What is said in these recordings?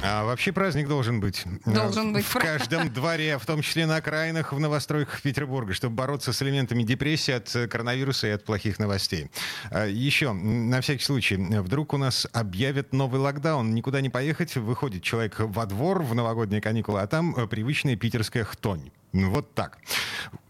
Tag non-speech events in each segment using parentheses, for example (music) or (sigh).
А вообще праздник должен быть. Должен Э, быть. В каждом (laughs) дворе, в том числе на окраинах, в новостройках Петербурга, чтобы бороться с элементами депрессии от э, коронавируса и от плохих новостей. А, Еще, на всякий случай, вдруг у нас объявят новый локдаун, никуда не поехать, выходит человек во двор в новогодние каникулы, а там э, привычная питерская хтонь. Ну, вот так.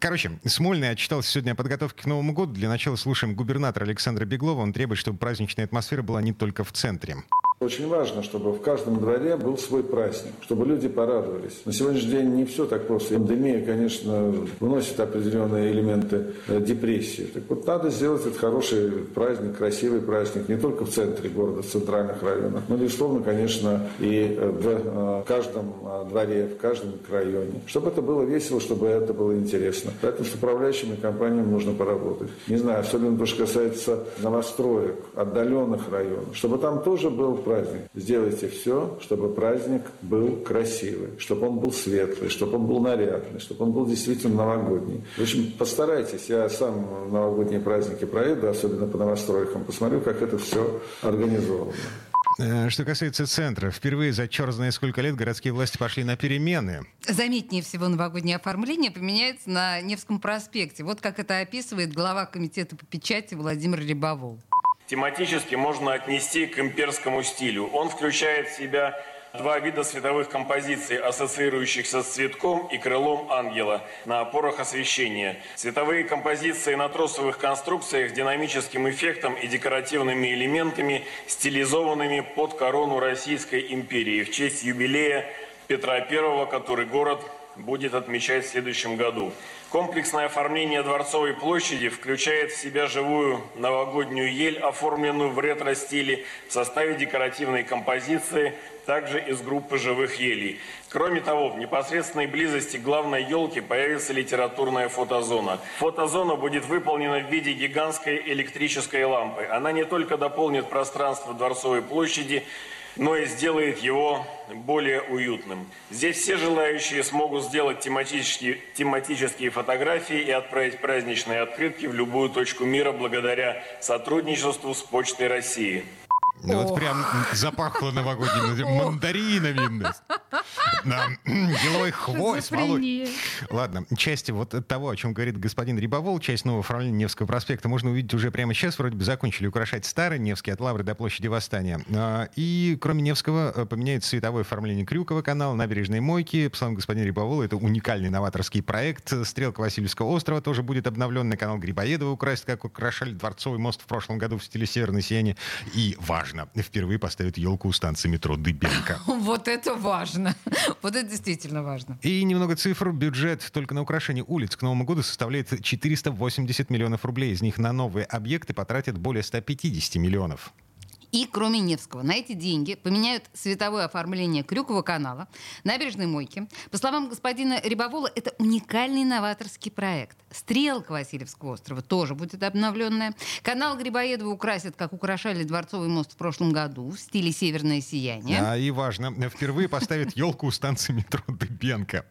Короче, Смольный отчитался сегодня о подготовке к Новому году. Для начала слушаем губернатора Александра Беглова. Он требует, чтобы праздничная атмосфера была не только в центре. Очень важно, чтобы в каждом дворе был свой праздник, чтобы люди порадовались. На сегодняшний день не все так просто. Пандемия, конечно, вносит определенные элементы э, депрессии. Так вот, надо сделать этот хороший праздник, красивый праздник, не только в центре города, в центральных районах, но, безусловно, конечно, и э, в э, каждом дворе, в каждом районе. Чтобы это было весело, чтобы это было интересно. Поэтому с управляющими компаниями нужно поработать. Не знаю, особенно то, что касается новостроек, отдаленных районов, чтобы там тоже был праздник. Сделайте все, чтобы праздник был красивый, чтобы он был светлый, чтобы он был нарядный, чтобы он был действительно новогодний. В общем, постарайтесь. Я сам новогодние праздники проеду, особенно по новостройкам, посмотрю, как это все организовано. Э, Что касается центра, впервые за черт знает сколько лет городские власти пошли на перемены. заметнее всего новогоднее оформление поменяется на Невском проспекте. Вот как это описывает глава комитета по печати Владимир Рябовол. Тематически можно отнести к имперскому стилю. Он включает в себя два вида световых композиций, ассоциирующихся с цветком и крылом ангела на опорах освещения. Световые композиции на тросовых конструкциях с динамическим эффектом и декоративными элементами, стилизованными под корону Российской империи в честь юбилея Петра I, который город будет отмечать в следующем году. Комплексное оформление Дворцовой площади включает в себя живую новогоднюю ель, оформленную в ретро-стиле в составе декоративной композиции, также из группы живых елей. Кроме того, в непосредственной близости главной елке появится литературная фотозона. Фотозона будет выполнена в виде гигантской электрической лампы. Она не только дополнит пространство Дворцовой площади, но и сделает его более уютным. Здесь все желающие смогут сделать тематические, тематические фотографии и отправить праздничные открытки в любую точку мира благодаря сотрудничеству с Почтой России. Ну, Вот прям запахло новогодними (laughs) мандаринами. Хвост, Володь. Шизофрения. Ладно, части вот того, о чем говорит господин Рябовол, часть нового оформления Невского проспекта можно увидеть уже прямо сейчас. Вроде бы закончили украшать старый Невский от Лавры до площади Восстания. А, И кроме Невского э, поменяется цветовое оформление Крюкова канала, набережной Мойки. По словам господина Рябовола, это уникальный новаторский проект. Стрелка Васильевского острова тоже будет обновленный. Канал Грибоедова украсит, как украшали Дворцовый мост в прошлом году в стиле северной сияния. И важно, впервые поставят елку у станции метро Дыбенко. (laughs) Вот это важно. Вот это действительно важно. И немного цифр. Бюджет только на украшение улиц к Новому году составляет 480 миллионов рублей. Из них на новые объекты потратят более 150 миллионов. И кроме Невского, на эти деньги поменяют световое оформление Крюкова канала, набережной Мойки. По словам господина Рябовола, это уникальный новаторский проект. Стрелка Васильевского острова тоже будет обновленная. Канал Грибоедова украсят, как украшали Дворцовый мост в прошлом году, в стиле «Северное сияние». А и важно, впервые поставят елку у станции метро Дыбенко.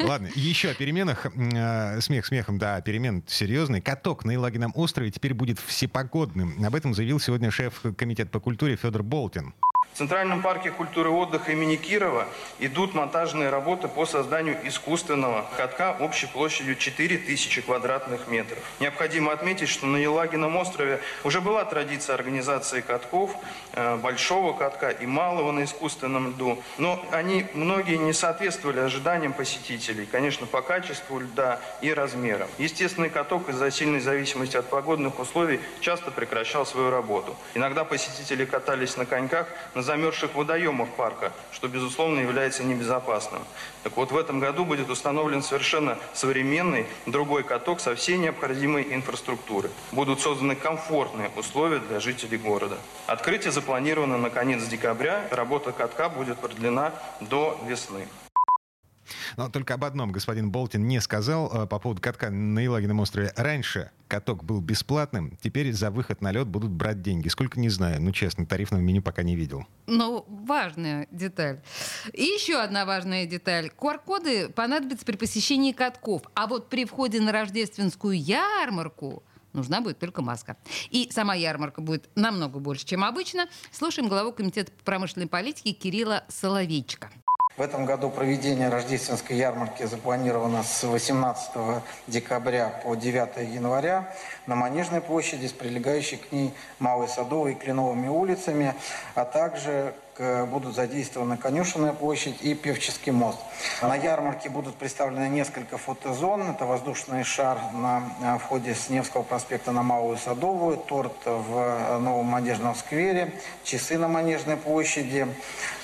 Ладно, еще о переменах. Э, Смех смехом, да, перемен серьезный. Каток на Елагином острове теперь будет всепогодным. Об этом заявил сегодня шеф комитета по культуре Федор Болтин. В Центральном парке культуры и отдыха имени Кирова идут монтажные работы по созданию искусственного катка общей площадью 4000 квадратных метров. Необходимо отметить, что на Елагином острове уже была традиция организации катков, э, большого катка и малого на искусственном льду, но они многие не соответствовали ожиданиям посетителей, конечно, по качеству льда и размерам. Естественный каток из-за сильной зависимости от погодных условий часто прекращал свою работу. Иногда посетители катались на коньках на замерзших водоемах парка, что, безусловно, является небезопасным. Так вот, в этом году будет установлен совершенно современный другой каток со всей необходимой инфраструктурой. Будут созданы комфортные условия для жителей города. Открытие запланировано на конец декабря, работа катка будет продлена до весны. Но только об одном господин Болтин не сказал э, по поводу катка на Елагином острове. Раньше каток был бесплатным, теперь за выход на лед будут брать деньги. Сколько, не знаю. Ну, честно, тарифного меню пока не видел. Ну, важная деталь. И еще одна важная деталь. QR-коды понадобятся при посещении катков. А вот при входе на рождественскую ярмарку нужна будет только маска. И сама ярмарка будет намного больше, чем обычно. Слушаем главу Комитета промышленной политике Кирилла Соловейчика. В этом году проведение рождественской ярмарки запланировано с 18 декабря по 9 января на Манежной площади с прилегающей к ней Малой Садовой и Кленовыми улицами, а также будут задействованы Конюшенная площадь и Певческий мост. На ярмарке будут представлены несколько фотозон. Это воздушный шар на входе с Невского проспекта на Малую Садовую, торт в Новом Манежном сквере, часы на Манежной площади.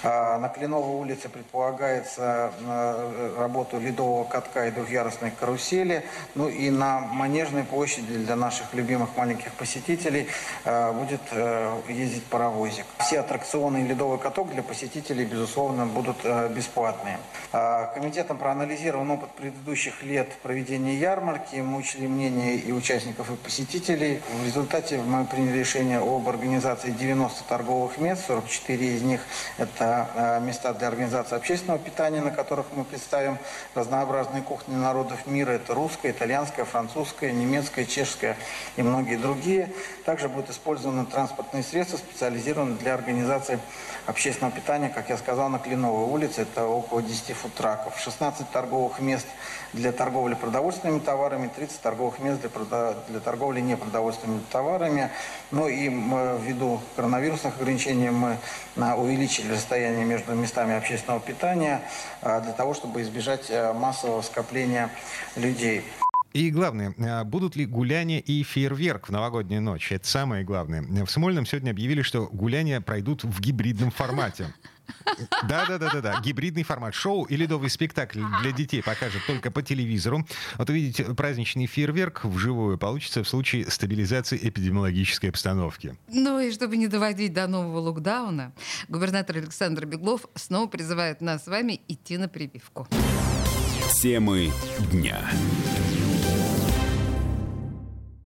На Кленовой улице предполагается э, работу ледового катка и двухъярусной карусели. Ну и на Манежной площади для наших любимых маленьких посетителей э, будет э, ездить паровозик. Все аттракционы и ледовый каток для посетителей, безусловно, будут э, бесплатные. А, комитетом проанализирован опыт предыдущих лет проведения ярмарки. Мы учли мнение и участников, и посетителей. В результате мы приняли решение об организации 90 торговых мест. 44 из них – это э, места для организации общественного питания, на которых мы представим разнообразные кухни народов мира. Это русская, итальянская, французская, немецкая, чешская и многие другие. Также будут использованы транспортные средства, специализированные для организации общественного питания, как я сказал, на Кленовой улице. Это около 10 фудтраков. 16 торговых мест для торговли продовольственными товарами, 30 торговых мест для, продо... для торговли непродовольственными товарами. Ну и ввиду коронавирусных ограничений мы увеличили расстояние между местами общественного питания а, для того, чтобы избежать э, массового скопления людей. И главное, а, будут ли гуляния и фейерверк в новогоднюю ночь? Это самое главное. В Смольном сегодня объявили, что гуляния пройдут в гибридном формате. Да, да, да, да, да. Гибридный формат. Шоу и ледовый спектакль для детей покажут только по телевизору. Вот увидеть праздничный фейерверк вживую получится в случае стабилизации эпидемиологической обстановки. Ну и чтобы не доводить до нового локдауна, губернатор Александр Беглов снова призывает нас с вами идти на прививку. Темы дня.